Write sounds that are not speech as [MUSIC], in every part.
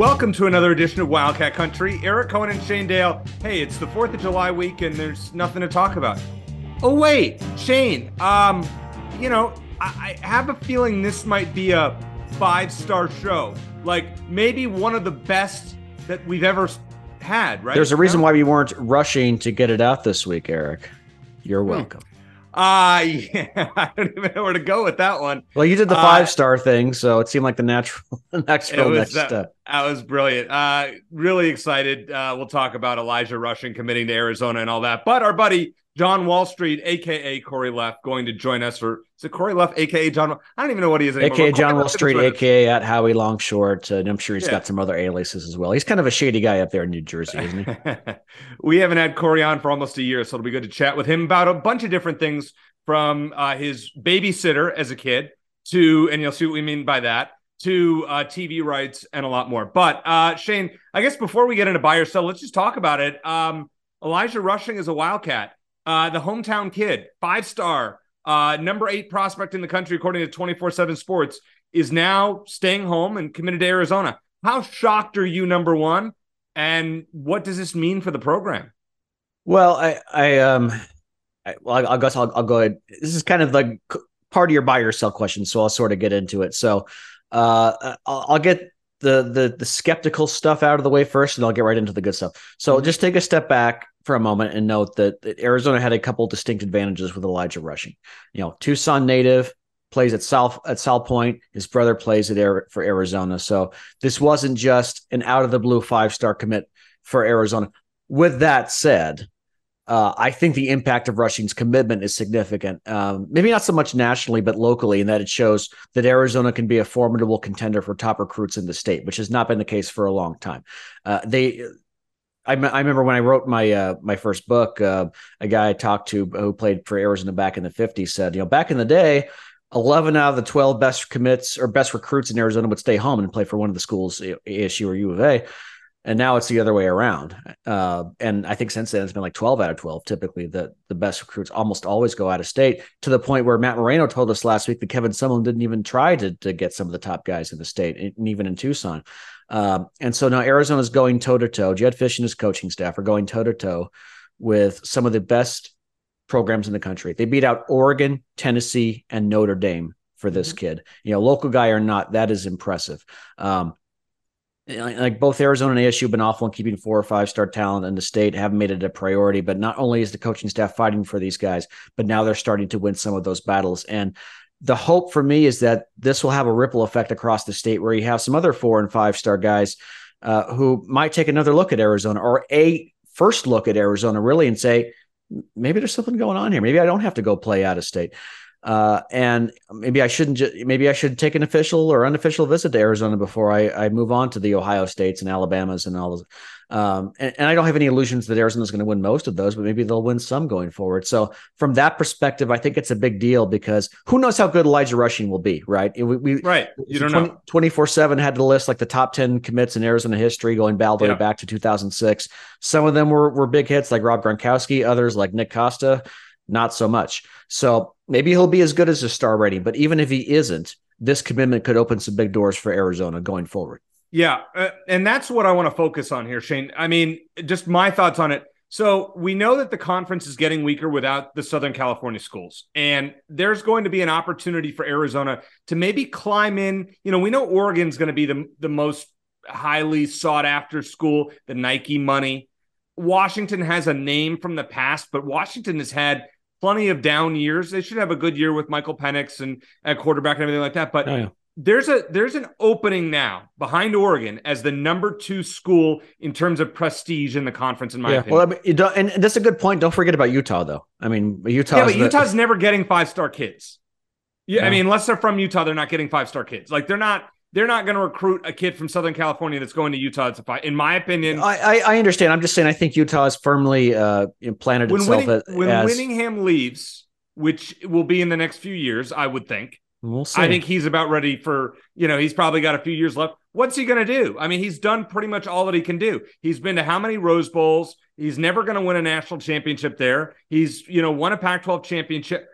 Welcome to another edition of Wildcat Country. Eric Cohen and Shane Dale. Hey, it's the 4th of July week and there's nothing to talk about. Oh, wait, Shane, um, you know, I, I have a feeling this might be a five star show. Like maybe one of the best that we've ever had, right? There's a reason why we weren't rushing to get it out this week, Eric. You're welcome. Uh, [LAUGHS] yeah, I don't even know where to go with that one. Well, you did the Uh, five star thing, so it seemed like the natural, [LAUGHS] natural next uh, step. That was brilliant. Uh, really excited. Uh, we'll talk about Elijah Rushing committing to Arizona and all that. But our buddy John Wall Street, aka Corey Leff, going to join us for is it Corey Leff, aka John? I don't even know what he is anymore. AKA John Wall Street. AKA at Howie Longshort, and I'm sure he's Yeah. got some other aliases as well. He's kind of a shady guy up there in New Jersey, isn't he? [LAUGHS] we haven't had Corey on for almost a year, so it'll be good to chat with him about a bunch of different things from uh, his babysitter as a kid to, and you'll see what we mean by that, to uh, TV rights and a lot more. But uh, Shane, I guess before we get into buy or sell, let's just talk about it. Um, Elijah Rushing is a Wildcat, uh, the hometown kid, five star, uh, number eight prospect in the country, according to 24 7 Sports, is now staying home and committed to Arizona. How shocked are you, number one? And what does this mean for the program? Well, I, I, um, I, well, I, I guess I'll, I'll go ahead. This is kind of like part of your buy or sell question, so I'll sort of get into it. So, uh, I'll, I'll get the the the skeptical stuff out of the way first, and I'll get right into the good stuff. So, Mhm. just take a step back for a moment and note that, that Arizona had a couple distinct advantages with Elijah Rushing. You know, Tucson native plays at South at Salpointe. His brother plays at Air, for Arizona. So this wasn't just an out of the blue five star commit for Arizona. With that said, uh, I think the impact of Rushing's commitment is significant. Um, maybe not so much nationally, but locally, in that it shows that Arizona can be a formidable contender for top recruits in the state, which has not been the case for a long time. Uh, they, I, remember when I wrote my uh, my first book, uh, a guy I talked to who played for Arizona back in the '50s said, you know, back in the day. 11 out of the 12 best commits or best recruits in Arizona would stay home and play for one of the schools, ASU or U of A and now it's the other way around. Uh, and I think since then it's been like 12 out of 12. Typically, the the best recruits almost always go out of state to the point where Matt Moreno told us last week that Kevin Sumlin didn't even try to to get some of the top guys in the state, and even in Tucson. Um, and so now Arizona's going toe to toe. Jedd Fisch and his coaching staff are going toe to toe with some of the best programs in the country. They beat out Oregon, Tennessee, and Notre Dame for this kid. You know, local guy or not, that is impressive. Um, like both Arizona and ASU have been awful in keeping four or five star talent in the state, haven't made it a priority. But not only is the coaching staff fighting for these guys, but now they're starting to win some of those battles. And the hope for me is that this will have a ripple effect across the state where you have some other four and five star guys uh, who might take another look at Arizona or a first look at Arizona really and say, maybe there's something going on here. Maybe I don't have to go play out of state. Uh, and maybe I shouldn't. Ju- maybe I should take an official or unofficial visit to Arizona before I, I move on to the Ohio States and Alabamas and all those. Um, and, and I don't have any illusions that Arizona's going to win most of those, but maybe they'll win some going forward. So from that perspective, I think it's a big deal because who knows how good Elijah Rushing will be, right? We, we Right. You don't know. 24 7 had to list like the top 10 commits in Arizona history going all the way Yeah. back to 2006. Some of them were, were big hits like Rob Gronkowski, others like Nick Costa, not so much. So maybe he'll be as good as a star rating, but even if he isn't, this commitment could open some big doors for Arizona going forward. Yeah, uh, and that's what I want to focus on here, Shane. I mean, just my thoughts on it. So we know that the conference is getting weaker without the Southern California schools, and there's going to be an opportunity for Arizona to maybe climb in. You know, we know Oregon's going to be the the most highly sought after school, the Nike money. Washington has a name from the past, but Washington has had plenty of down years. They should have a good year with Michael Penix and at quarterback and everything like that. But Oh, yeah. there's a there's an opening now behind Oregon as the number two school in terms of prestige in the conference, in my Yeah. opinion. Well, I mean, you don't, and that's a good point. Don't forget about Utah, though. I mean, Utah. yeah, but Utah's never getting five star kids. Yeah, I mean, unless they're from Utah, they're not getting five star kids. Like they're not they're not going to recruit a kid from Southern California that's going to Utah to fight. In my opinion, I, I, I understand. I'm just saying. I think Utah has firmly uh, implanted when, itself Winning, as, when as- Whittingham leaves, which will be in the next few years, I would think. We'll see. I think he's about ready for, you know, he's probably got a few years left. What's he going to do? I mean, he's done pretty much all that he can do. He's been to how many Rose Bowls? He's never going to win a national championship there. He's, you know, won a Pac 12 championship.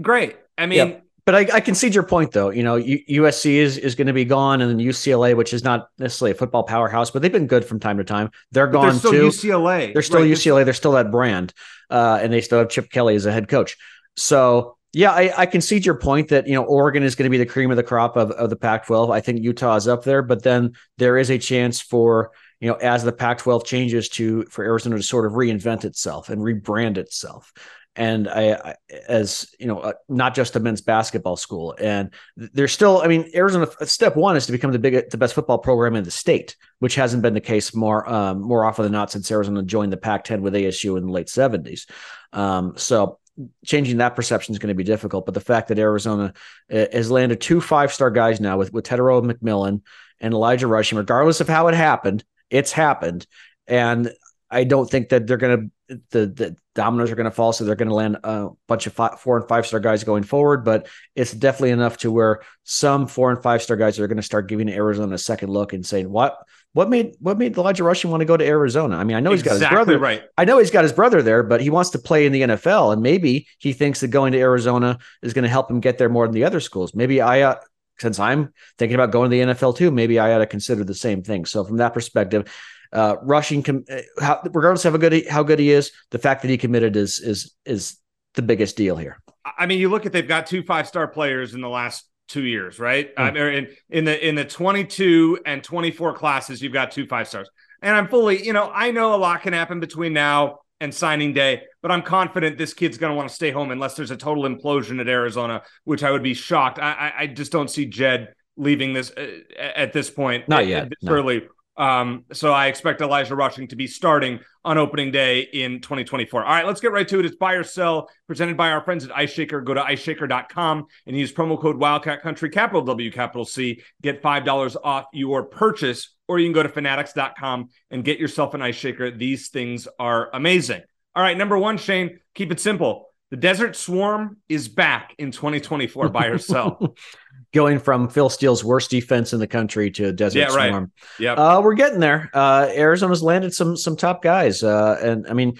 Great. I mean, Yep. But I, I concede your point, though. You know, USC is, is going to be gone, and then UCLA, which is not necessarily a football powerhouse, but they've been good from time to time. They're gone they're still too. UCLA. They're still right? UCLA. They're still that brand, uh, and they still have Chip Kelly as a head coach. So yeah, I, I concede your point that you know Oregon is going to be the cream of the crop of, of the Pac-12. I think Utah is up there, but then there is a chance for you know as the Pac-12 changes to for Arizona to sort of reinvent itself and rebrand itself. And I, I as you know, uh, not just a men's basketball school, and there's still, I mean, Arizona. Step one is to become the big, the best football program in the state, which hasn't been the case more, um, more often than not since Arizona joined the Pac-10 with ASU in the late '70s. Um, so changing that perception is going to be difficult. But the fact that Arizona uh, has landed two five star guys now with with McMillan and Elijah Rushing, regardless of how it happened, it's happened, and I don't think that they're going to the the dominoes are going to fall, so they're going to land a bunch of five, four and five star guys going forward. But it's definitely enough to where some four and five star guys are going to start giving Arizona a second look and saying, "What what made what made Elijah Rushing want to go to Arizona?" I mean, I know he's got his brother right. I know he's got his brother there, but he wants to play in the NFL, and maybe he thinks that going to Arizona is going to help him get there more than the other schools. Maybe I, uh, since I'm thinking about going to the NFL too, maybe I ought to consider the same thing. So from that perspective, uh, rushing, com- uh, how, regardless of how good he, how good he is, the fact that he committed is is is the biggest deal here. I mean, you look at they've got two five star players in the last two years, right? Hmm. I mean, in, in the in the 22 and 24 classes, you've got two five stars. And I'm fully, you know, I know a lot can happen between now and signing day, but I'm confident this kid's going to want to stay home unless there's a total implosion at Arizona, which I would be shocked. I I, I just don't see Jed leaving this uh, at this point. Not yet, This no. early. Um, so I expect Elijah Rushing to be starting on opening day in 2024. All right, let's get right to it. It's buy or sell presented by our friends at Ice Shaker. Go to iceshaker.com and use promo code Wildcat Country, capital W, capital C. Get $5 off your purchase, or you can go to fanatics.com and get yourself an ice shaker. These things are amazing. All right, number one, Shane, keep it simple. The Desert Swarm is back in 2024. by herself. [LAUGHS] Going from Phil Steele's worst defense in the country to Desert Yeah, right. Swarm. Yep. Uh, we're getting there. Uh, Arizona's landed some some top guys, uh, and I mean,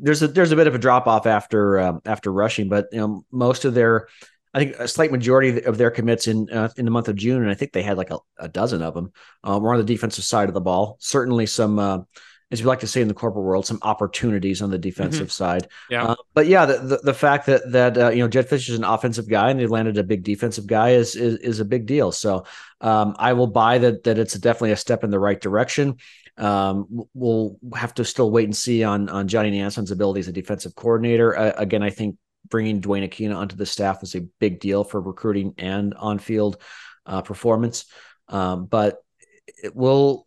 there's a there's a bit of a drop off after um, after rushing, but you know, most of their, I think a slight majority of their commits in uh, in the month of June, and I think they had like a, a dozen of them. Uh, were on the defensive side of the ball. Certainly some. Uh, as we like to say in the corporate world, some opportunities on the defensive side. Yeah. Uh, but yeah, the, the the fact that that uh, you know Jed Fisher's an offensive guy and they landed a big defensive guy is is, is a big deal. So um, I will buy that that it's definitely a step in the right direction. Um, we'll have to still wait and see on on Johnny Nansen's ability as a defensive coordinator. Uh, again, I think bringing Duane Akina onto the staff was a big deal for recruiting and on field uh, performance. Um, but it will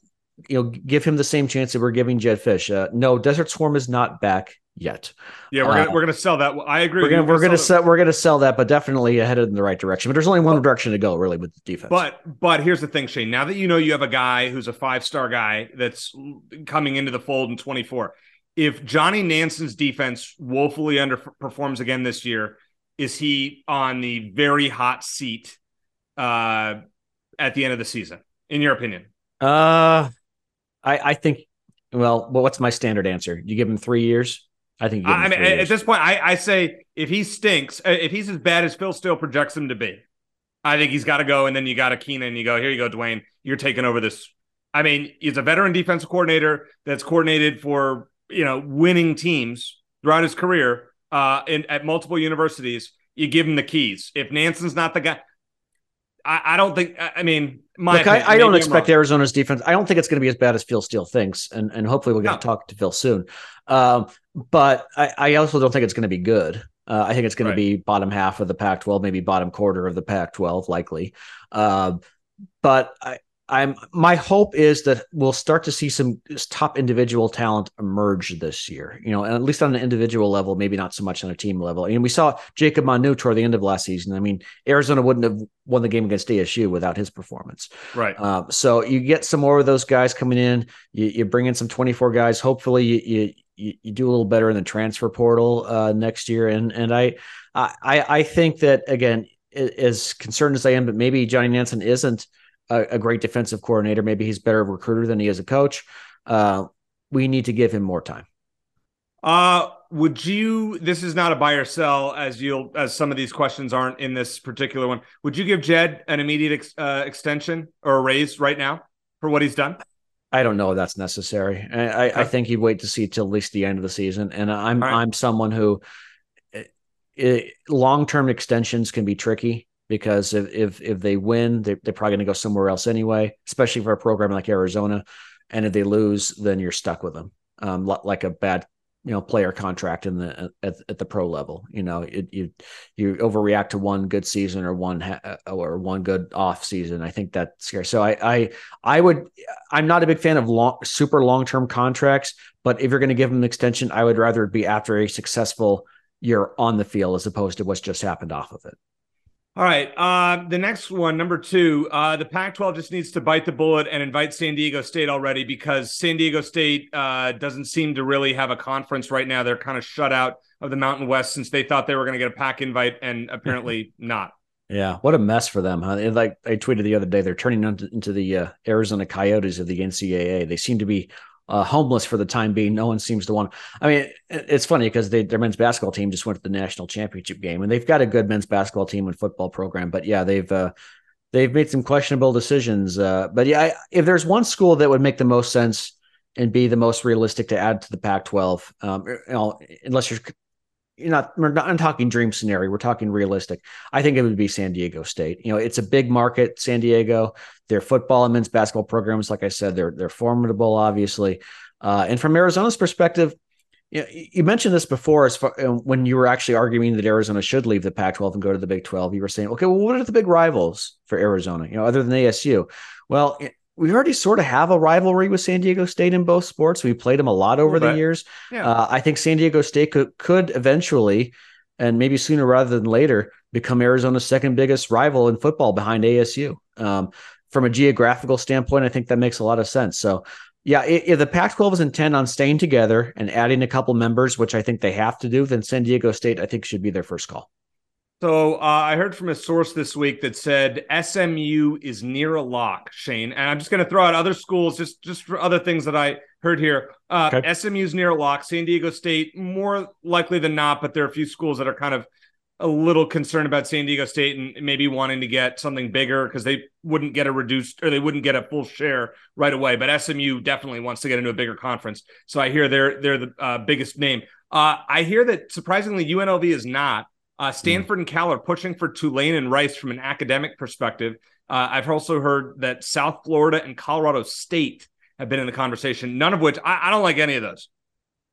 you know give him the same chance that we're giving Jedd Fisch. Uh, no, Desert Swarm is not back yet. Yeah, we're gonna Uh, we're gonna sell that. I agree. We're gonna we're gonna sell we're gonna sell that, but definitely headed in the right direction. But there's only one direction to go, really, with the defense. But but here's the thing, Shane. Now that you know you have a guy who's a five star guy that's coming into the fold in 24, if Johnny Nansen's defense woefully underperforms again this year, is he on the very hot seat uh, at the end of the season? In your opinion? uh, I I think. Well, what's my standard answer? You give him three years. I think. You give him I mean, three at this point, I, I say if he stinks, uh, if he's as bad as Phil Steele projects him to be, I think he's got to go. And then you got Akina, and you go, here you go, Duane, you're taking over this. I mean, he's a veteran defensive coordinator that's coordinated for you know winning teams throughout his career uh, in at multiple universities. You give him the keys. If Nansen's not the guy, I, I don't think. I I mean, my Look, I, opinion, I don't expect. Arizona's defense. I don't think it's going to be as bad as Phil Steele thinks, and and hopefully we'll get No. to talk to Phil soon. Um, but I, I also don't think it's going to be good. Uh, I think it's going Right. to be bottom half of the Pac-12, maybe bottom quarter of the Pac-12, likely. Um, but I, I'm my hope is that we'll start to see some top individual talent emerge this year. You know, and at least on an individual level, maybe not so much on a team level. I And we saw Jacob Manu toward the end of last season. I mean, Arizona wouldn't have won the game against ASU without his performance. Right. Uh, so you get some more of those guys coming in. You, you bring in some 24 guys. Hopefully, you, you you, you do a little better in the transfer portal uh, next year. And and I I I think that again, as concerned as I am, but maybe Johnny Nansen isn't a, a great defensive coordinator. Maybe he's better recruiter than he is a coach. Uh, we need to give him more time. Uh, would you? This is not a buy or sell, as you'll as some of these questions aren't in this particular one. Would you give Jed an immediate ex, uh, extension or a raise right now for what he's done? I don't know if that's necessary. I, I, I think he'd wait to see till at least the end of the season. And I'm right. I'm someone who long term extensions can be tricky because if if, if they win, they, they're probably going to go somewhere else anyway, especially for a program like Arizona. And if they lose, then you're stuck with them, um, like a bad you know player contract in the at, at the pro level. You know, it, you you overreact to one good season or one ha- or one good off season. I think that's scary. So I I I would I'm not a big fan of long super long term contracts, but if you're going to give them an extension, I would rather it be after a successful year on the field as opposed to what's just happened off of it. All right. Uh, the next one, number two, uh, the Pac 12 just needs to bite the bullet and invite San Diego State already because San Diego State uh, doesn't seem to really have a conference right now. They're kind of shut out of the Mountain West since they thought they were going to get a Pac invite and [LAUGHS] apparently not. Yeah, what a mess for them, huh? Like I tweeted the other day, they're turning into, into the uh, Arizona Coyotes of the NCAA. They seem to be uh, homeless for the time being. No one seems to want. I mean, it's funny because their men's basketball team just went to the national championship game, and they've got a good men's basketball team and football program. But yeah, they've uh, they've made some questionable decisions. Uh, but yeah, I, if there's one school that would make the most sense and be the most realistic to add to the Pac-12, um, you know, unless you're you're not we're not I'm talking dream scenario we're talking realistic. I think it would be san diego state. You know it's a big market san diego. Their football and men's basketball programs like i said they're they're formidable obviously. Uh, and from arizona's perspective you, know, you mentioned this before as far when you were actually arguing that arizona should leave the pac 12 and go to the big 12 you were saying okay well what are the big rivals for arizona? You know other than asu well we already sort of have a rivalry with San Diego State in both sports. We played them a lot over the years. Yeah. Uh, I think San Diego State could, could eventually, and maybe sooner rather than later, become Arizona's second biggest rival in football behind ASU. Um, from a geographical standpoint, I think that makes a lot of sense. So, yeah, if the Pac 12 is intent on staying together and adding a couple members, which I think they have to do, then San Diego State, I think, should be their first call. So uh, I heard from a source this week that said SMU is near a lock, Shane. And I'm just going to throw out other schools, just just for other things that I heard here. Uh, okay. SMU is near a lock. San Diego State more likely than not, but there are a few schools that are kind of a little concerned about San Diego State and maybe wanting to get something bigger because they wouldn't get a reduced or they wouldn't get a full share right away. But SMU definitely wants to get into a bigger conference. So I hear they're they're the uh, biggest name. Uh, I hear that surprisingly UNLV is not. Uh, Stanford and Cal are pushing for Tulane and Rice from an academic perspective. Uh, I've also heard that South Florida and Colorado State have been in the conversation, none of which I, I don't like any of those.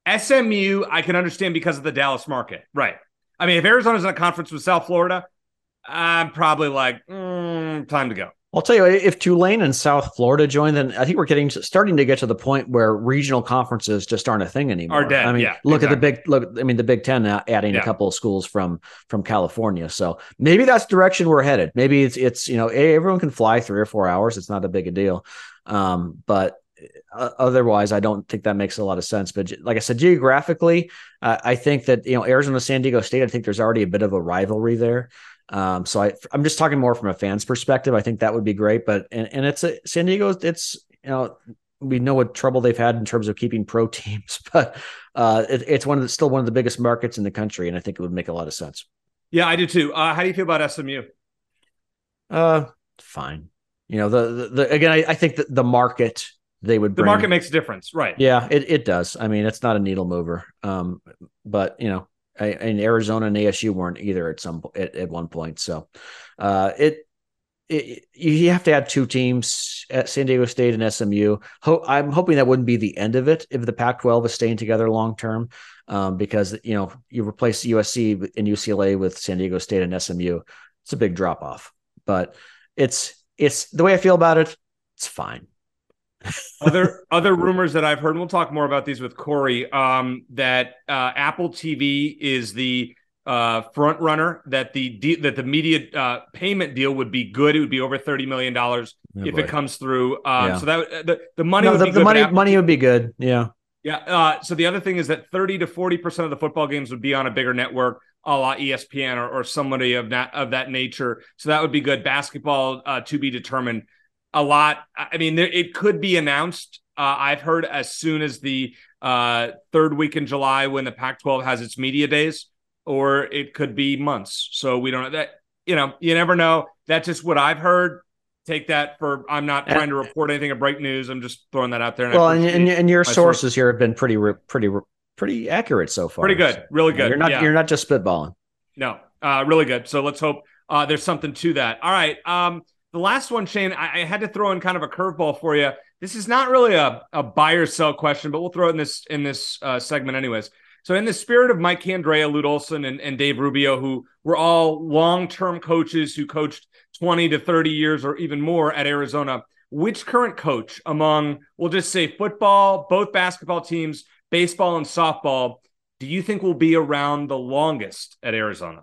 SMU, I can understand because of the Dallas market. Right. I mean, if Arizona's in a conference with South Florida, I'm probably like, mm, time to go. I'll tell you, if Tulane and South Florida join, then I think we're getting starting to get to the point where regional conferences just aren't a thing anymore. Are dead. I mean, yeah, look exactly. at the big look. I mean, the Big Ten adding yeah. a couple of schools from from California. So maybe that's the direction we're headed. Maybe it's it's you know everyone can fly three or four hours. It's not a big a deal. Um, but uh, otherwise, I don't think that makes a lot of sense. But like I said, geographically, uh, I think that you know Arizona, San Diego State. I think there's already a bit of a rivalry there. Um, so I, I'm just talking more from a fan's perspective. I think that would be great, but and, and it's a San Diego. It's you know we know what trouble they've had in terms of keeping pro [LAUGHS] teams, but uh, it, it's one of the still one of the biggest markets in the country, and I think it would make a lot of sense. Yeah, I do too. Uh, how do you feel about SMU? Uh, fine. You know the the, the again, I, I think that the market they would bring, the market makes a difference, right? Yeah, it it does. I mean, it's not a needle mover. Um, but you know, and Arizona and ASU weren't either at some at, at one point. So uh, it, it, you have to add two teams at San Diego State and SMU. Ho- I'm hoping that wouldn't be the end of it if the Pac-12 is staying together long term, um, because you know you replace USC and UCLA with San Diego State and SMU. It's a big drop off, but it's it's the way I feel about it. it's fine. Other other rumors that I've heard, and we'll talk more about these with Corey. Um, that uh, Apple TV is the uh, front runner. That the de- that the media uh, payment deal would be good. It would be over thirty million dollars Oh, if boy. it comes through. Uh, Yeah. So that the, the money No, would the, be the good. money money would be good. Yeah. Yeah. Uh, so the other thing is that 30 to 40% of the football games would be on a bigger network, a la ESPN or, or somebody of that of that nature. So that would be good. Basketball uh, to be determined. A lot. I mean, there, it could be announced. Uh, I've heard as soon as the uh, third week in July when the Pac-12 has its media days, or it could be months. So we don't know that. You know, you never know. That's just what I've heard. Take that for. I'm not trying to report anything of break news. I'm just throwing that out there. and Well, and, and, and your sources here have been pretty pretty pretty accurate so far. Pretty good, really good. You're not Yeah. you're not just spitballing. No, uh, really good. So let's hope uh, there's something to that. All right. Um, the last one, Shane, I, I had to throw in kind of a curveball for you. This is not really a, a buy or sell question, but we'll throw it in this in this uh, segment anyways. So in the spirit of Mike Candrea, Lute Olson, and, and Dave Rubio, who were all long-term coaches who coached 20 to 30 years or even more at Arizona, which current coach among, we'll just say football, both basketball teams, baseball and softball, do you think will be around the longest at Arizona?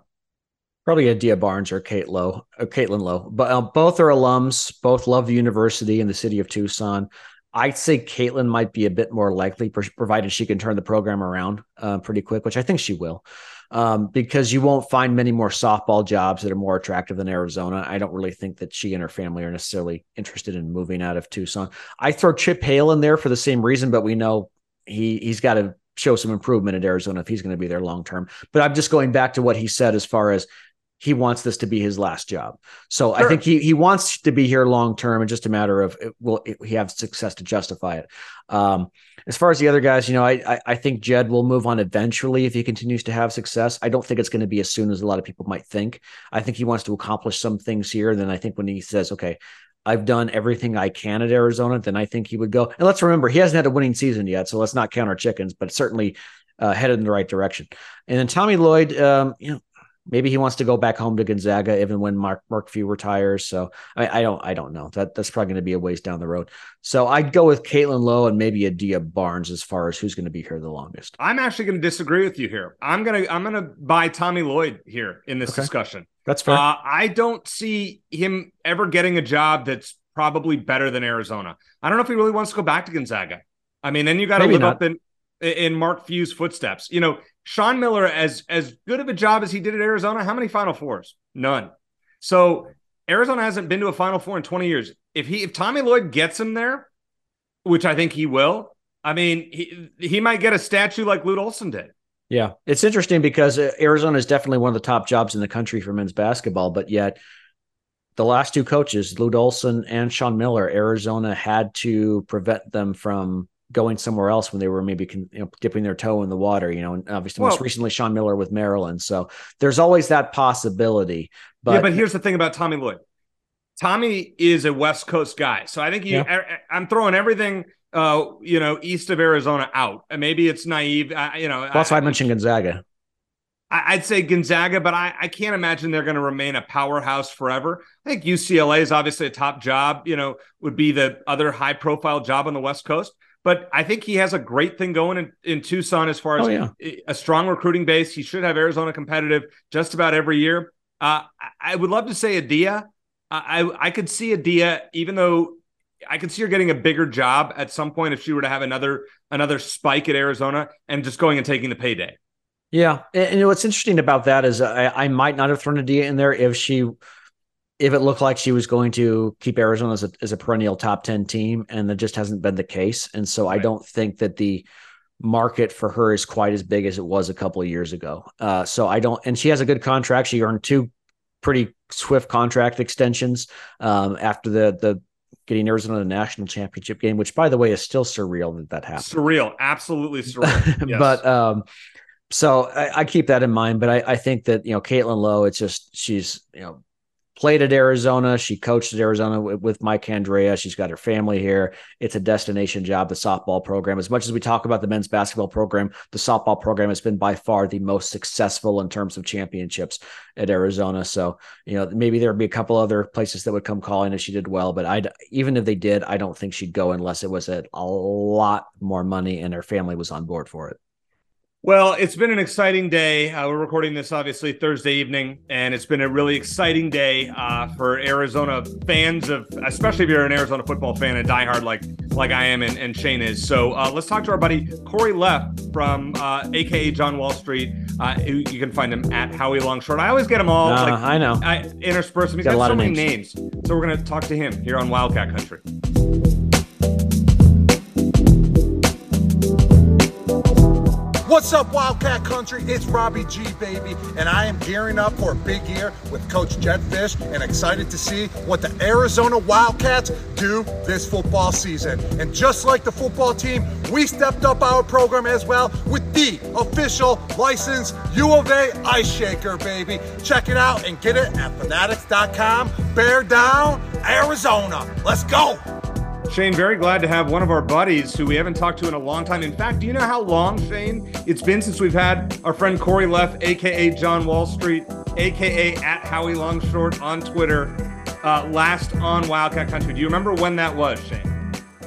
Probably Adia Barnes or Kate Lowe, or Caitlin Lowe. But uh, both are alums. Both love the university and the city of Tucson. I'd say Caitlin might be a bit more likely, pro- provided she can turn the program around uh, pretty quick, which I think she will, um, because you won't find many more softball jobs that are more attractive than Arizona. I don't really think that she and her family are necessarily interested in moving out of Tucson. I throw Chip Hale in there for the same reason, but we know he he's got to show some improvement at Arizona if he's going to be there long term. But I'm just going back to what he said as far as he wants this to be his last job. So I think he he wants to be here long term. and just a matter of it, will he have success to justify it. Um, as far as the other guys, you know, I, I I think Jed will move on eventually if he continues to have success. I don't think it's going to be as soon as a lot of people might think. I think he wants to accomplish some things here. And then I think when he says, okay. I've done everything I can at Arizona. Then I think he would go. And let's remember, he hasn't had a winning season yet, so let's not count our chickens. But certainly uh, headed in the right direction. And then Tommy Lloyd, um, you know, maybe he wants to go back home to Gonzaga even when Mark Mark Few retires. So I, I don't I don't know. That that's probably going to be a ways down the road. So I'd go with Caitlin Lowe and maybe Adia Barnes as far as who's going to be here the longest. I'm actually going to disagree with you here. I'm gonna I'm gonna buy Tommy Lloyd here in this Okay. discussion. That's fair. Uh, I don't see him ever getting a job that's probably better than Arizona. I don't know if he really wants to go back to Gonzaga. I mean, then you got to live not. up in in Mark Few's footsteps. You know, Sean Miller, as as good of a job as he did at Arizona, how many Final Fours? None. So Arizona hasn't been to a Final Four in 20 years. If he if Tommy Lloyd gets him there, which I think he will, I mean, he he might get a statue like Lute Olson did. Yeah, it's interesting because uh, Arizona is definitely one of the top jobs in the country for men's basketball, but yet the last two coaches, Lute Olson and Sean Miller, Arizona had to prevent them from going somewhere else when they were maybe you know, dipping their toe in the water. You know, and obviously most recently Sean Miller with Maryland. So there's always that possibility. But, yeah, but here's the thing about Tommy Lloyd. Tommy is a West Coast guy, so I think you. Yeah. I, am throwing everything, uh, you know, east of Arizona out. And maybe it's naive, I, you know. that's why I mentioned Gonzaga. I'd say Gonzaga, but I, I can't imagine they're going to remain a powerhouse forever. I think UCLA is obviously a top job. You know, would be the other high profile job on the West Coast. But I think he has a great thing going in, in Tucson as far as Oh, yeah. a strong recruiting base. He should have Arizona competitive just about every year. Uh, I, would love to say Adia. I, I I could see Adia, even though I could see her getting a bigger job at some point if she were to have another another spike at Arizona and just going and taking the payday. Yeah, and, and what's interesting about that is I, I might not have thrown Adia in there if she, if it looked like she was going to keep Arizona as a, as a perennial top ten team, and that just hasn't been the case. And so I don't think that the market for her is quite as big as it was a couple of years ago. Uh, so I don't, and she has a good contract. She earned two pretty swift contract extensions um, after the the getting Arizona the national championship game, which by the way is still surreal that that happened. Surreal, absolutely surreal. [LAUGHS] Yes. but um, so I, I keep that in mind. But I, I think that you know Caitlin Lowe, it's just she's you know played at Arizona. She coached at Arizona with, Mike Candrea. She's got her family here. It's a destination job, the softball program. As much as we talk about the men's basketball program, the softball program has been by far the most successful in terms of championships at Arizona. So, you know, maybe there'd be a couple other places that would come calling if she did well, but I even if they did, I don't think she'd go unless it was a, a lot more money and her family was on board for it. Well, it's been an exciting day. Uh, we're recording this obviously Thursday evening, and it's been a really exciting day uh, for Arizona fans of, especially if you're an Arizona football fan and diehard like like I am and, and Shane is. So uh, let's talk to our buddy Corey Leff from AKA uh, John Wall Street. Uh, you can find him at Howie Longshort. I always get them all. like, I know. I intersperse them. He's got, got so many names. names. So we're gonna talk to him here on Wildcat Country. What's up, Wildcat Country? It's Robbie G, baby, and I am gearing up for a big year with Coach Jedd Fisch and excited to see what the Arizona Wildcats do this football season. And just like the football team, we stepped up our program as well with the official licensed U of A Ice Shaker, baby. Check it out and get it at fanatics.com. Bear down, Arizona. Let's go. Shane, very glad to have one of our buddies who we haven't talked to in a long time. In fact, do you know how long, Shane, it's been since we've had our friend Corey Leff, aka John Wall Street, aka at Howie Longshort on Twitter, uh, last on Wildcat Country? Do you remember when that was, Shane?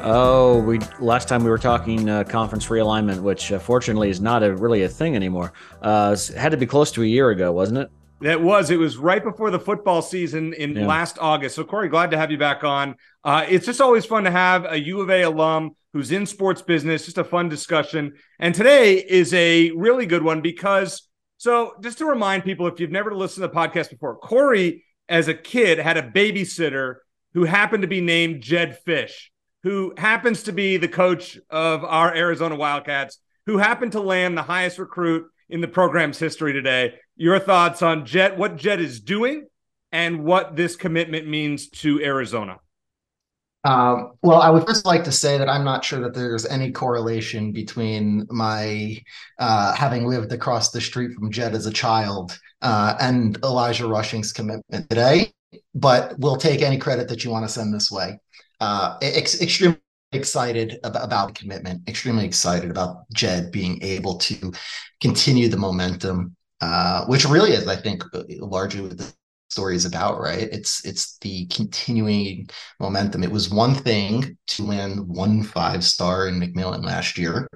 Oh, we last time we were talking uh, conference realignment, which uh, fortunately is not a really a thing anymore. Uh, had to be close to a year ago, wasn't it? That was. It was right before the football season in yeah. last August. So, Corey, glad to have you back on. Uh, it's just always fun to have a U of A alum who's in sports business. Just a fun discussion. And today is a really good one because, so just to remind people, if you've never listened to the podcast before, Corey, as a kid, had a babysitter who happened to be named Jedd Fisch, who happens to be the coach of our Arizona Wildcats, who happened to land the highest recruit in the program's history today. Your thoughts on Jedd, what Jedd is doing, and what this commitment means to Arizona? Um, well, I would first like to say that I'm not sure that there's any correlation between my uh, having lived across the street from Jedd as a child uh, and Elijah Rushing's commitment today, but we'll take any credit that you want to send this way. Uh, ex- extremely excited about, about commitment, extremely excited about Jed being able to continue the momentum, uh, which really is, I think, largely what the story is about, right? It's it's the continuing momentum. It was one thing to land one five star in McMillan last year.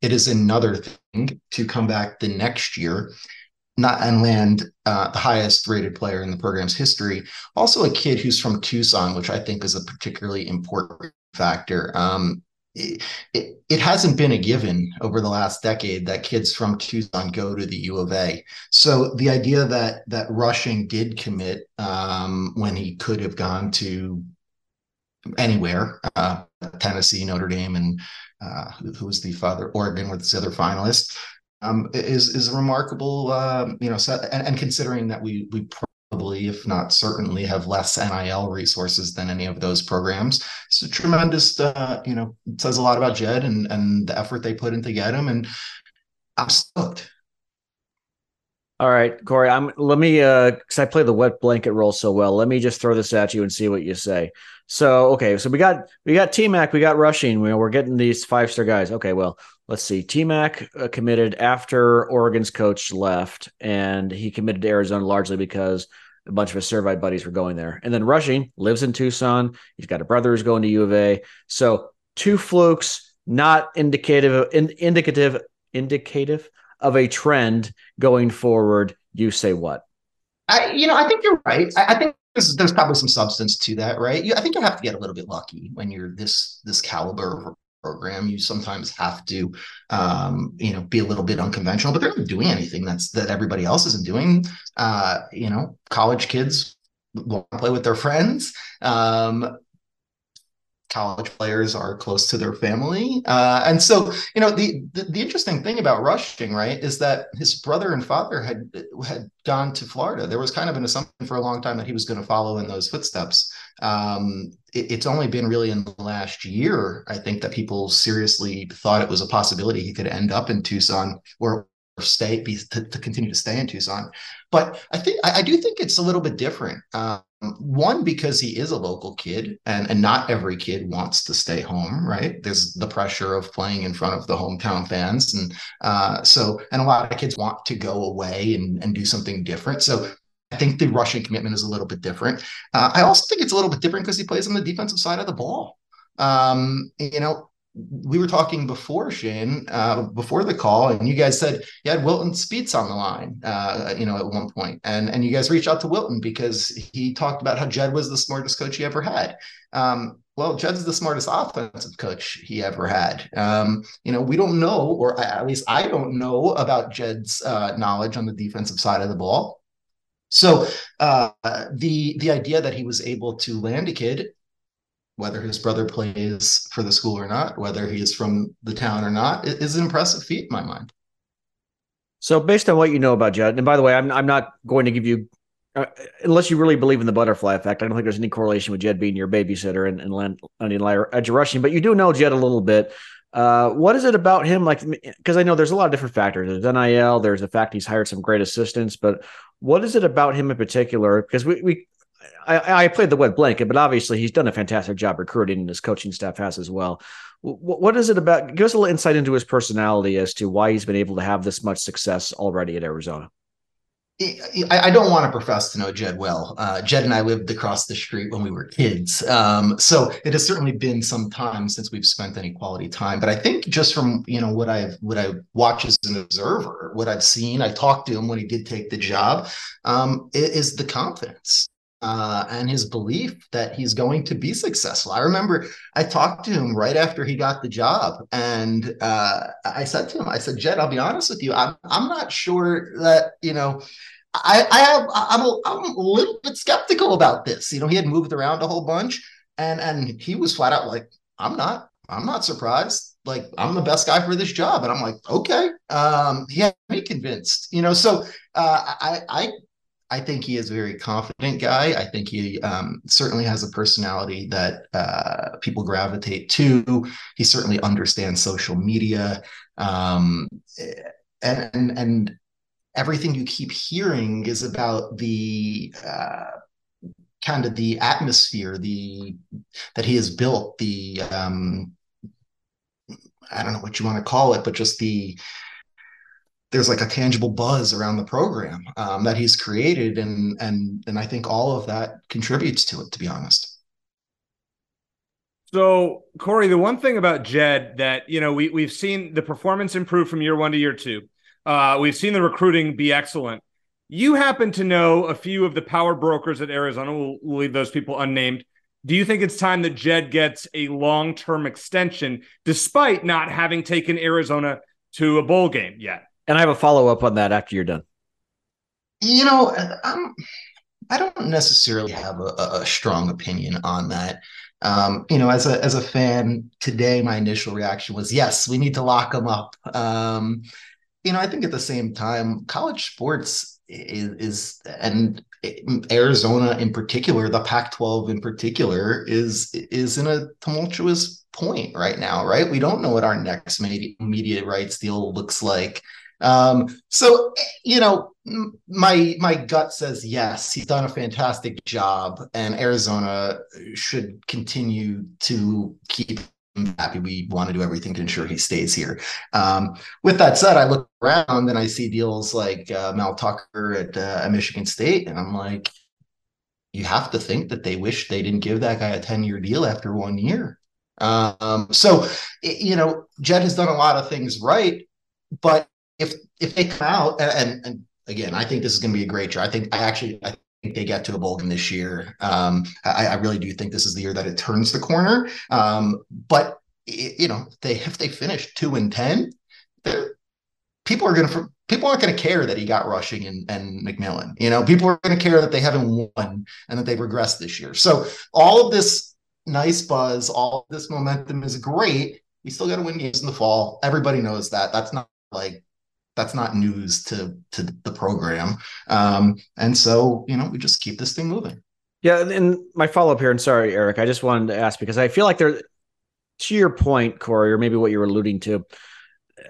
It is another thing to come back the next year not and land uh, the highest rated player in the program's history. Also, a kid who's from Tucson, which I think is a particularly important factor. Um, it, it, hasn't been a given over the last decade that kids from Tucson go to the U of A. So the idea that that Rushing did commit um, when he could have gone to anywhere, uh, Tennessee, Notre Dame, and uh, who, who was the father? Oregon with the other finalists. Um, is is remarkable, uh, you know, and, and, considering that we we probably, if not certainly, have less NIL resources than any of those programs. A tremendous, uh, you know, it says a lot about Jed and and the effort they put in to get him. And I'm stoked. All right, Corey. I'm let me uh because I play the wet blanket role so well. Let me just throw this at you and see what you say. So okay, so we got we got T Mac, we got rushing. Know, we're getting these five star guys. Okay, well, let's see. T Mac uh, committed after Oregon's coach left, and he committed to Arizona largely because a bunch of his Servite buddies were going there. And then Rushing lives in Tucson. He's got a brother who's going to U of A. So two flukes, not indicative, in, indicative, indicative of a trend going forward. You say what? I, you know, I think you're right. I, I think there's, there's probably some substance to that, right? You, I think you have to get a little bit lucky when you're this this caliber program you sometimes have to um, you know be a little bit unconventional but they're not doing anything that's that everybody else isn't doing uh, you know college kids want to play with their friends um, college players are close to their family. Uh, and so, you know, the, the, the interesting thing about rushing, right, is that his brother and father had had gone to Florida. There was kind of an assumption for a long time that he was going to follow in those footsteps. Um, it, it's only been really in the last year, I think, that people seriously thought it was a possibility he could end up in Tucson or stay be to, to continue to stay in Tucson. But I think I, I, do think it's a little bit different. Um, one because he is a local kid and, and not every kid wants to stay home right there's the pressure of playing in front of the hometown fans and uh, so and a lot of kids want to go away and, and do something different so think the rushing commitment is a little bit different. Uh, I also think it's a little bit different because he plays on the defensive side of the ball. Um, you know, we were talking before Shane, uh, before the call, and you guys said you had Wilton Speights on the line, uh, you know, at one point, and and you guys reached out to Wilton because he talked about how Jed was the smartest coach he ever had. Um, well, Jed's the smartest offensive coach he ever had. Um, you know, we don't know, or at least I don't know about Jed's uh, knowledge on the defensive side of the ball. So uh, the the idea that he was able to land a kid whether his brother plays for the school or not, whether he is from the town or not, is an impressive feat in my mind. So, based on what you know about Jed, and by the way, I'm I'm not going to give you, uh, unless you really believe in the butterfly effect. I don't think there's any correlation with Jed being your babysitter and and Len, Onion edge rushing, but you do know Jed a little bit. Uh, what is it about him? Like, because I know there's a lot of different factors. There's NIL. There's the fact he's hired some great assistants, but what is it about him in particular? Because we we I, I played the wet blanket, but obviously he's done a fantastic job recruiting, and his coaching staff has as well. What, what is it about? Give us a little insight into his personality as to why he's been able to have this much success already at Arizona. I, don't want to profess to know Jed well. Uh, Jed and I lived across the street when we were kids, um, so it has certainly been some time since we've spent any quality time. But I think just from you know what I've what I watch as an observer, what I've seen, I talked to him when he did take the job, um, is the confidence uh, and his belief that he's going to be successful. I remember I talked to him right after he got the job, and uh, I said to him, "I said, Jed, I'll be honest with you. I'm I'm not sure that you know." I, I have I'm a, I'm a little bit skeptical about this. You know, he had moved around a whole bunch, and and he was flat out like, "I'm not. I'm not surprised. Like, I'm the best guy for this job." And I'm like, "Okay." Um, he had me convinced. You know, so uh, I I I think he is a very confident guy. I think he um, certainly has a personality that uh, people gravitate to. He certainly understands social media, um, and, and, and everything you keep hearing is about the uh, kind of the atmosphere, the that he has built. The um, I don't know what you want to call it, but just the there's like a tangible buzz around the program um, that he's created, and and and I think all of that contributes to it. To be honest. So Corey, the one thing about Jed that you know we we've seen the performance improve from year one to year two. Uh, we've seen the recruiting be excellent. You happen to know a few of the power brokers at Arizona. We'll, we'll leave those people unnamed. Do you think it's time that Jed gets a long term extension, despite not having taken Arizona to a bowl game yet? And I have a follow up on that after you're done. You know, I'm, I don't necessarily have a, a strong opinion on that. Um, you know, as a as a fan today, my initial reaction was yes, we need to lock them up. Um, you know, I think at the same time, college sports is, is and Arizona in particular, the Pac-12 in particular, is is in a tumultuous point right now. Right, we don't know what our next media, media rights deal looks like. Um, so you know, my my gut says yes. He's done a fantastic job, and Arizona should continue to keep him happy. We want to do everything to ensure he stays here. Um, with that said, I look around and I see deals like uh, Mel Tucker at, uh, at Michigan State, and I'm like, you have to think that they wish they didn't give that guy a 10 year deal after one year. Um, so, you know, Jed has done a lot of things right, but if if they come out and, and again, I think this is going to be a great year. I think I actually I think they get to a bowl game this year. Um, I, I, really do think this is the year that it turns the corner. Um, but you know, they if they finish two and ten, people are going to people aren't going to care that he got rushing and, and McMillan. You know, people are going to care that they haven't won and that they've regressed this year. So all of this nice buzz, all this momentum is great. You still got to win games in the fall. Everybody knows that. That's not like that's not news to to the program. Um, and so you know we just keep this thing moving. Yeah, and my follow up here, and sorry, Eric, I just wanted to ask because I feel like there, to your point, Corey, or maybe what you were alluding to,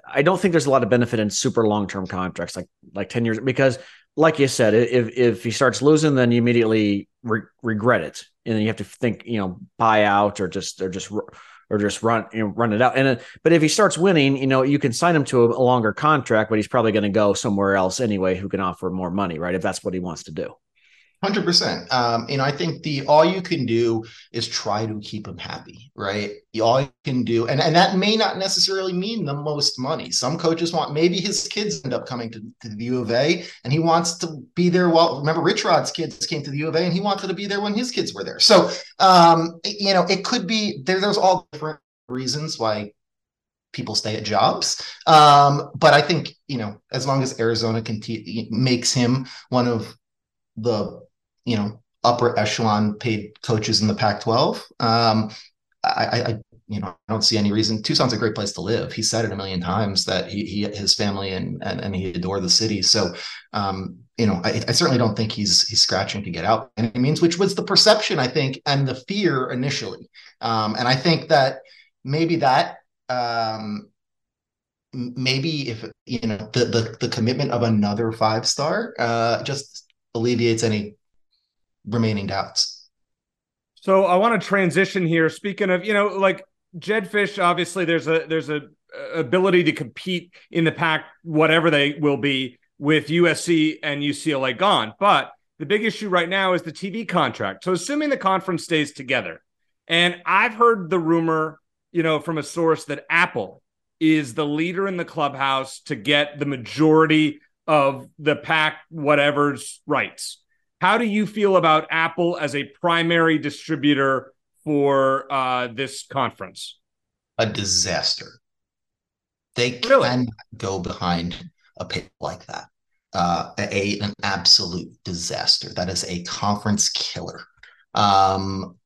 I don't think there's a lot of benefit in super long term contracts like like ten years because, like you said, if if he starts losing, then you immediately re- regret it, and then you have to think, you know, buy out or just or just or just run you know, run it out. And uh, but if he starts winning, you know, you can sign him to a, a longer contract, but he's probably going to go somewhere else anyway, who can offer more money, right? If that's what he wants to do. Hundred percent. Um, you know, I think the all you can do is try to keep them happy, right? All you can do, and, and that may not necessarily mean the most money. Some coaches want maybe his kids end up coming to, to the U of A, and he wants to be there. Well, remember Rich Rod's kids came to the U of A, and he wanted to be there when his kids were there. So, um, you know, it could be there. There's all different reasons why people stay at jobs. Um, but I think you know, as long as Arizona continue, makes him one of the you know upper echelon paid coaches in the Pac-12. Um, I, I, you know I don't see any reason. Tucson's a great place to live. He said it a million times that he, he his family and, and and he adore the city. So um, you know I, I, certainly don't think he's he's scratching to get out any means, which was the perception I think and the fear initially. Um, and I think that maybe that um, maybe if you know the the, the commitment of another five star uh, just alleviates any remaining doubts. So I want to transition here. Speaking of, you know, like Jedd Fisch, obviously there's a there's a ability to compete in the Pac, whatever they will be, with USC and UCLA gone. But the big issue right now is the TV contract. So assuming the conference stays together, and I've heard the rumor, you know, from a source that Apple is the leader in the clubhouse to get the majority of the Pac whatever's rights. How do you feel about Apple as a primary distributor for uh, this conference? A disaster. They really? can go behind a pick like that. Uh, a an absolute disaster. That is a conference killer. Um,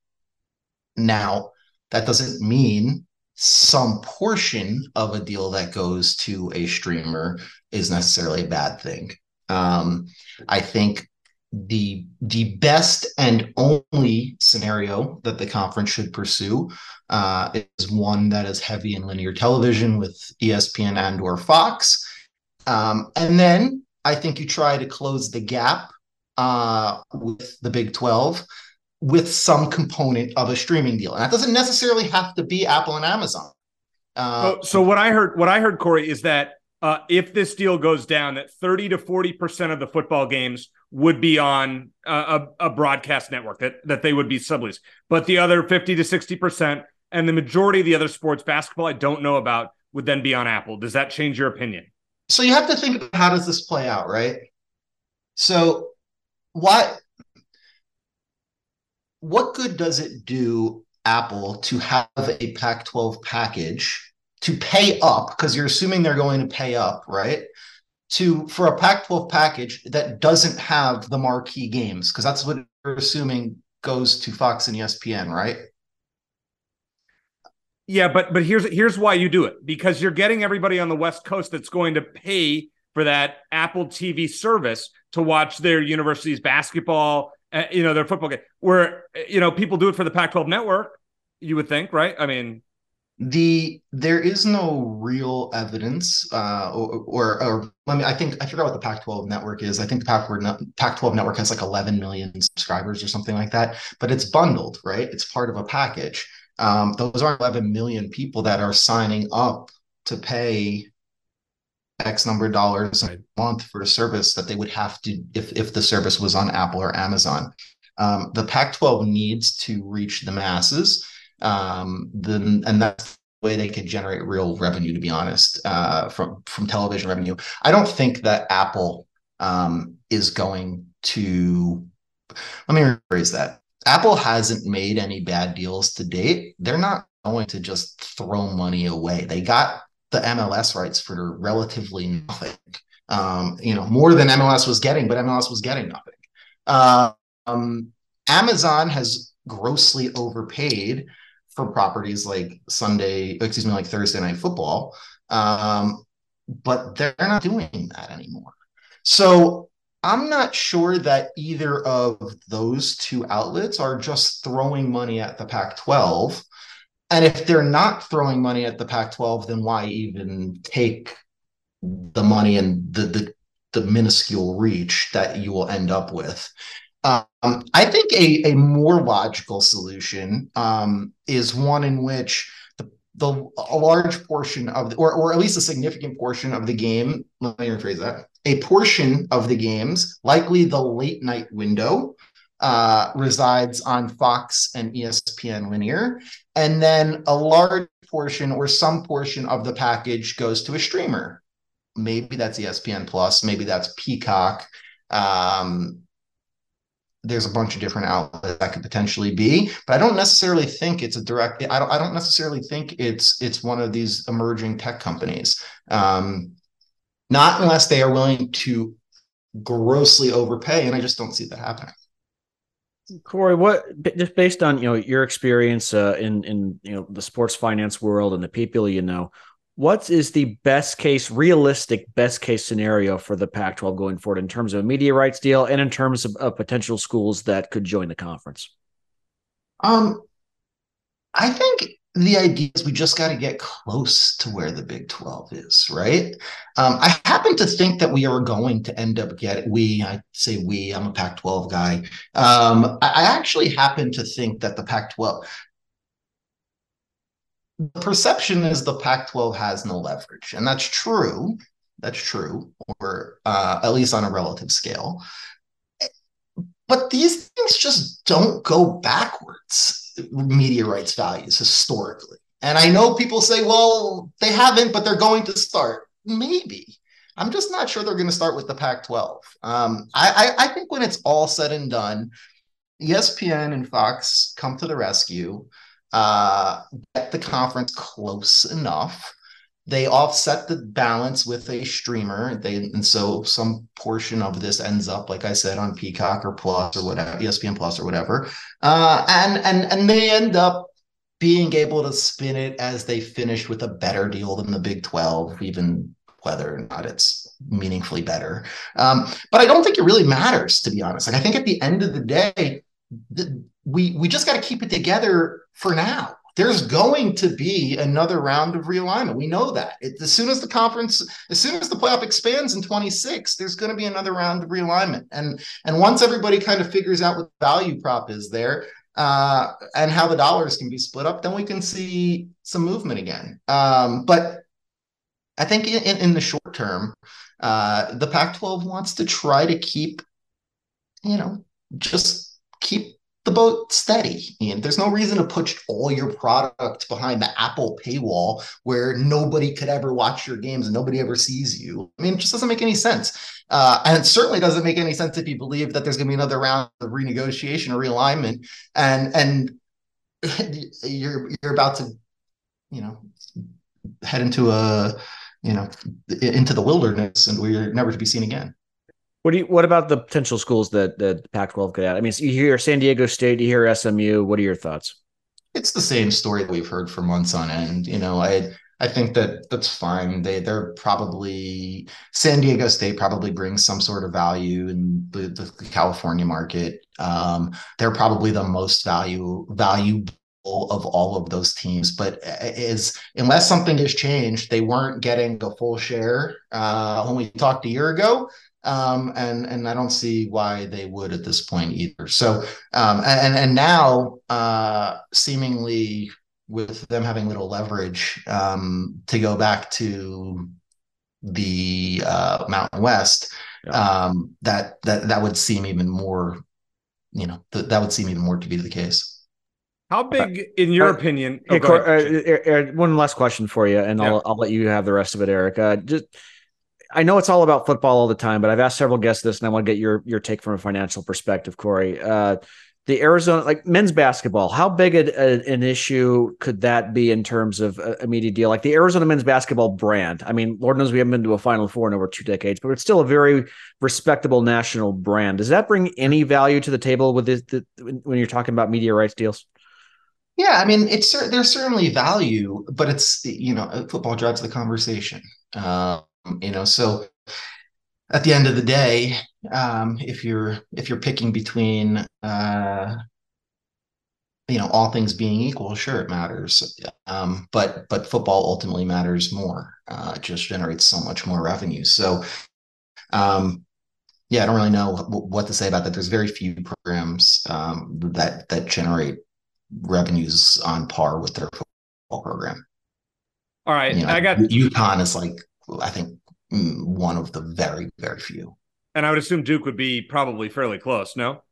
now, that doesn't mean some portion of a deal that goes to a streamer is necessarily a bad thing. Um, I think the the best and only scenario that the conference should pursue uh, is one that is heavy in linear television with ESPN and or Fox, um, and then I think you try to close the gap uh, with the Big Twelve with some component of a streaming deal, and that doesn't necessarily have to be Apple and Amazon. Uh, so, so what I heard, what I heard, Corey, is that uh, if this deal goes down, that 30 to 40% of the football games would be on a, a, broadcast network, that, that they would be subleased. But the other 50 to 60%, and the majority of the other sports, basketball, I don't know about, would then be on Apple. Does that change your opinion? So you have to think about how does this play out, right? So what what good does it do Apple to have a Pac-12 package to pay up because you're assuming they're going to pay up, right? To for a Pac-12 package that doesn't have the marquee games because that's what you're assuming goes to Fox and ESPN, right? Yeah, but but here's here's why you do it because you're getting everybody on the West Coast that's going to pay for that Apple TV service to watch their university's basketball, uh, you know, their football game. Where you know people do it for the Pac-12 network, you would think, right? I mean, the there is no real evidence uh, or, or, or let me i think i forgot what the pac 12 network is. I think the pac 12 network has like 11 million subscribers or something like that but it's bundled right? It's part of a package. Um, those are 11 million people that are signing up to pay x number of dollars a month for a service that they would have to if, if the service was on apple or amazon. Um, the pac 12 needs to reach the masses um, then and that's the way they could generate real revenue. To be honest, uh, from from television revenue, I don't think that Apple um, is going to. Let me rephrase that. Apple hasn't made any bad deals to date. They're not going to just throw money away. They got the MLS rights for relatively nothing. Um, you know, more than MLS was getting, but MLS was getting nothing. Uh, um, Amazon has grossly overpaid for properties like Sunday, excuse me, like Thursday night football. Um, but they're not doing that anymore. So I'm not sure that either of those two outlets are just throwing money at the Pac 12. And if they're not throwing money at the Pac 12, then why even take the money and the, the, the minuscule reach that you will end up with? Um, I think a, a more logical solution um, is one in which the, the a large portion of the, or or at least a significant portion of the game. Let me rephrase that. A portion of the games, likely the late night window, uh, resides on Fox and ESPN linear, and then a large portion or some portion of the package goes to a streamer. Maybe that's ESPN Plus, maybe that's Peacock. Um, there's a bunch of different outlets that could potentially be, but I don't necessarily think it's a direct. I don't. I don't necessarily think it's it's one of these emerging tech companies. Um, not unless they are willing to grossly overpay, and I just don't see that happening. Corey, what just based on you know your experience uh, in in you know the sports finance world and the people you know, what is the best case, realistic best case scenario for the Pac-12 going forward in terms of a media rights deal and in terms of, of potential schools that could join the conference? Um, I think the idea is we just got to get close to where the Big 12 is, right? Um, I happen to think that we are going to end up getting, we, I say we, I'm a Pac 12 guy. Um, I, I actually happen to think that the Pac 12, the perception is the Pac 12 has no leverage. And that's true. That's true, or uh, at least on a relative scale. But these things just don't go backwards media rights values historically. And I know people say, well, they haven't, but they're going to start. Maybe. I'm just not sure they're going to start with the Pac 12. Um, I, I, I think when it's all said and done, ESPN and Fox come to the rescue, uh, get the conference close enough. They offset the balance with a streamer. They and so some portion of this ends up, like I said, on Peacock or Plus or whatever, ESPN Plus or whatever. Uh, and and and they end up being able to spin it as they finish with a better deal than the Big 12, even whether or not it's meaningfully better. Um, but I don't think it really matters, to be honest. Like I think at the end of the day, we we just got to keep it together for now. There's going to be another round of realignment. We know that. It, as soon as the conference, as soon as the playoff expands in 26, there's going to be another round of realignment. And and once everybody kind of figures out what value prop is there, uh, and how the dollars can be split up, then we can see some movement again. Um, but I think in, in the short term, uh, the Pac-12 wants to try to keep, you know, just keep the boat steady. And there's no reason to push all your product behind the Apple paywall where nobody could ever watch your games and nobody ever sees you. I mean, it just doesn't make any sense. Uh, and it certainly doesn't make any sense if you believe that there's going to be another round of renegotiation or realignment, and and [LAUGHS] you're you're about to, you know, head into a, you know, into the wilderness and we're never to be seen again. What do you, what about the potential schools that that Pac-12 could add? I mean, you hear San Diego State, you hear SMU. What are your thoughts? It's the same story that we've heard for months on end. You know, I I think that that's fine. They they're probably San Diego State probably brings some sort of value in the, the California market. Um, they're probably the most value valuable of all of those teams. But is unless something has changed, they weren't getting a full share uh, when we talked a year ago um, and and I don't see why they would at this point either. So um, and and now uh, seemingly with them having little leverage um, to go back to the uh, Mountain West, yeah. um, that that that would seem even more, you know, th- that would seem even more to be the case. How big, in your uh, opinion? Oh, uh, uh, one last question for you, and yeah. I'll I'll let you have the rest of it, Eric. Uh, just I know it's all about football all the time, but I've asked several guests this, and I want to get your your take from a financial perspective, Corey. Uh, the Arizona, like men's basketball, how big a, a, an issue could that be in terms of a, a media deal? Like the Arizona men's basketball brand. I mean, Lord knows we haven't been to a Final Four in over two decades, but it's still a very respectable national brand. Does that bring any value to the table with this, the, when you're talking about media rights deals? Yeah, I mean, it's there's certainly value, but it's you know, football drives the conversation. Uh, you know so at the end of the day um, if you're if you're picking between uh, you know all things being equal sure it matters um, but but football ultimately matters more uh, it just generates so much more revenue so um, yeah, I don't really know what to say about that. There's very few programs um, that that generate revenues on par with their football program. All right, you know, I got UConn is like I think one of the very very few. And I would assume Duke would be probably fairly close. No.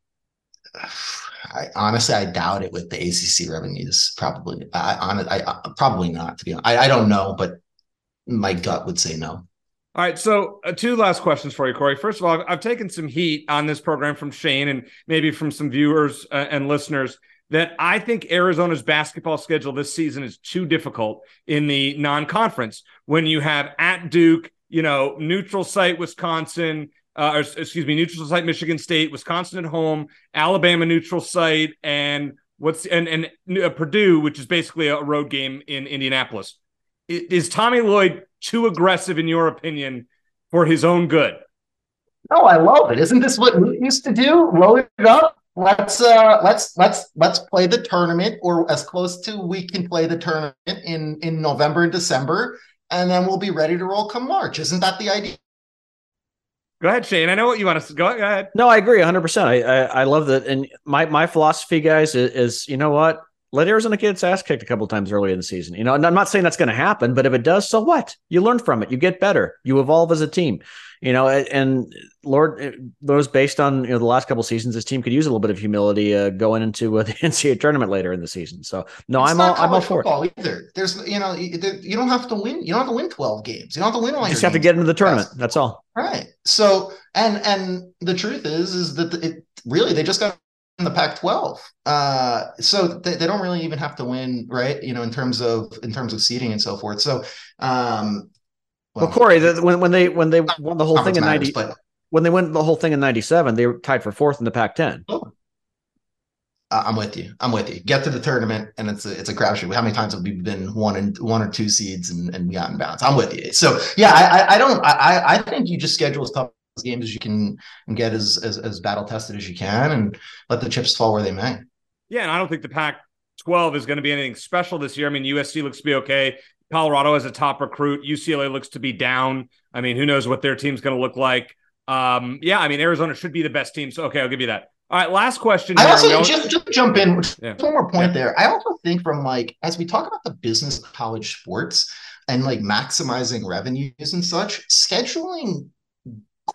I honestly I doubt it with the ACC revenues. Probably, I on I, I probably not. To be honest, I, I don't know, but my gut would say no. All right, so uh, two last questions for you, Corey. First of all, I've, I've, taken some heat on this program from Shane and maybe from some viewers uh, and listeners that I think Arizona's basketball schedule this season is too difficult in the non-conference when you have at Duke, you know, neutral site Wisconsin, uh, or, excuse me, neutral site Michigan State, Wisconsin at home, Alabama neutral site, and what's and and uh, Purdue, which is basically a road game in Indianapolis. Is Tommy Lloyd too aggressive, in your opinion, for his own good? No, I love it. Isn't this what we used to do? Roll it up. Let's uh let's let's let's play the tournament or as close to we can play the tournament in in November and December, and then we'll be ready to roll come March. Isn't that the idea? Go ahead, Shane. I know what you want to go, go ahead. No, I agree 100%. I, I, I love that. And my, my philosophy, guys, is, is, you know what? Let Arizona get its ass kicked a couple times early in the season. You know, and I'm not saying that's going to happen, but if it does, so what? You learn from it. You get better. You evolve as a team. You know, and Lord, those based on you know the last couple seasons, this team could use a little bit of humility uh, going into uh, [LAUGHS] the NCAA tournament later in the season. So no, it's I'm all I'm all for it. Either there's you know you don't have to win. You don't have to win 12 games. You don't have to win all. You just have to get into the tournament. That's all. Right. So and and the truth is is that it really they just got the Pac-12. Uh, so they, they don't really even have to win, right? You know, in terms of in terms of seeding and so forth. So, um, well, well Corey, the, when when they when they won the whole thing in ninety, but, when they won the whole thing in '97, they were tied for fourth in the Pac-10. Oh. I'm with you. I'm with you. Get to the tournament, and it's a it's a crapshoot. How many times have we been one and one or two seeds and, and we got in bounds? I'm with you. So yeah, I I don't I I think you just schedule as tough games as you can and get as, as, as battle tested as you can and let the chips fall where they may. Yeah, and I don't think the Pac 12 is going to be anything special this year. I mean, USC looks to be okay. Colorado has a top recruit. UCLA looks to be down. I mean, who knows what their team's going to look like? Um, yeah, I mean, Arizona should be the best team. So, okay, I'll give you that. All right, last question. I also just, just jump in. Yeah. One more point yeah. there. I also think from like as we talk about the business of college sports and like maximizing revenues and such, scheduling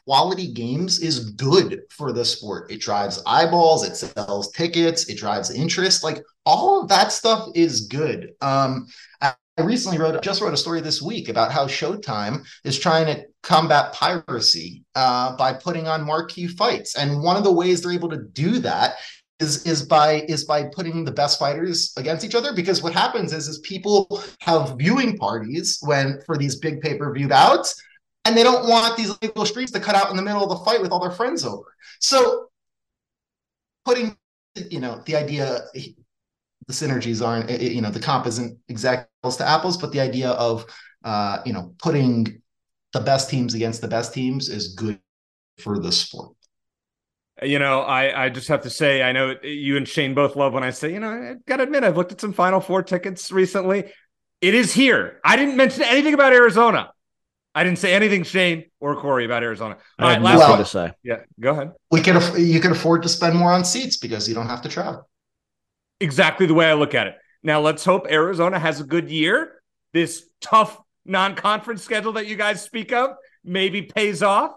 quality games is good for the sport. It drives eyeballs, it sells tickets, it drives interest. Like all of that stuff is good. Um, I recently wrote just wrote a story this week about how Showtime is trying to combat piracy uh, by putting on marquee fights, and one of the ways they're able to do that is is by is by putting the best fighters against each other because what happens is is people have viewing parties when for these big pay-per-view bouts and they don't want these illegal streets to cut out in the middle of the fight with all their friends over. So putting, you know, the idea, the synergies aren't, you know, the comp isn't exact apples to apples, but the idea of, uh, you know, putting the best teams against the best teams is good for the sport. You know, I, I just have to say, I know you and Shane both love when I say, you know, I gotta admit, I've looked at some Final Four tickets recently. It is here. I didn't mention anything about Arizona. I didn't say anything, Shane or Corey, about Arizona. All I right, last well, to say. Yeah, go ahead. We can aff- you can afford to spend more on seats because you don't have to travel. Exactly the way I look at it. Now let's hope Arizona has a good year. This tough non-conference schedule that you guys speak of maybe pays off.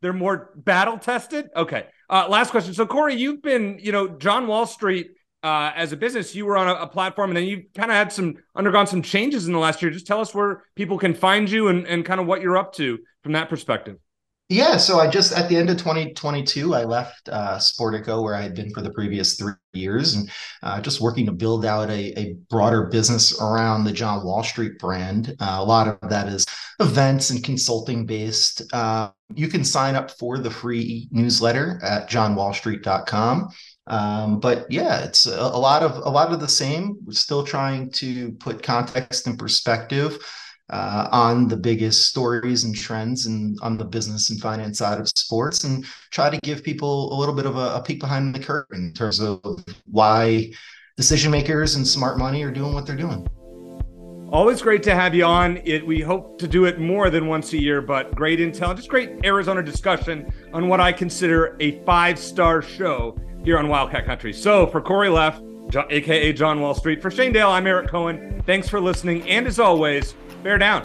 They're more battle tested. Okay. Uh, last question. So Corey, you've been, you know, John Wall Street uh, as a business, you were on a, a platform and then you kind of had some undergone some changes in the last year. Just tell us where people can find you and, and kind of what you're up to from that perspective. Yeah, so I just at the end of 2022, I left uh, Sportico, where I had been for the previous three years, and uh, just working to build out a, a, broader business around the John Wall Street brand. Uh, a lot of that is events and consulting based. Uh, you can sign up for the free newsletter at johnwallstreet.com. Um, but yeah, it's a, a, lot of a lot of the same. We're still trying to put context and perspective uh, on the biggest stories and trends and on the business and finance side of sports, and try to give people a little bit of a, a peek behind the curtain in terms of why decision makers and smart money are doing what they're doing. Always great to have you on. It we hope to do it more than once a year, but great intel, just great Arizona discussion on what I consider a five-star show here on Wildcat Country. So for Corey Leff, John, aka John Wall Street, for Shane Dale, I'm Eric Cohen. Thanks for listening, and as always, bear down.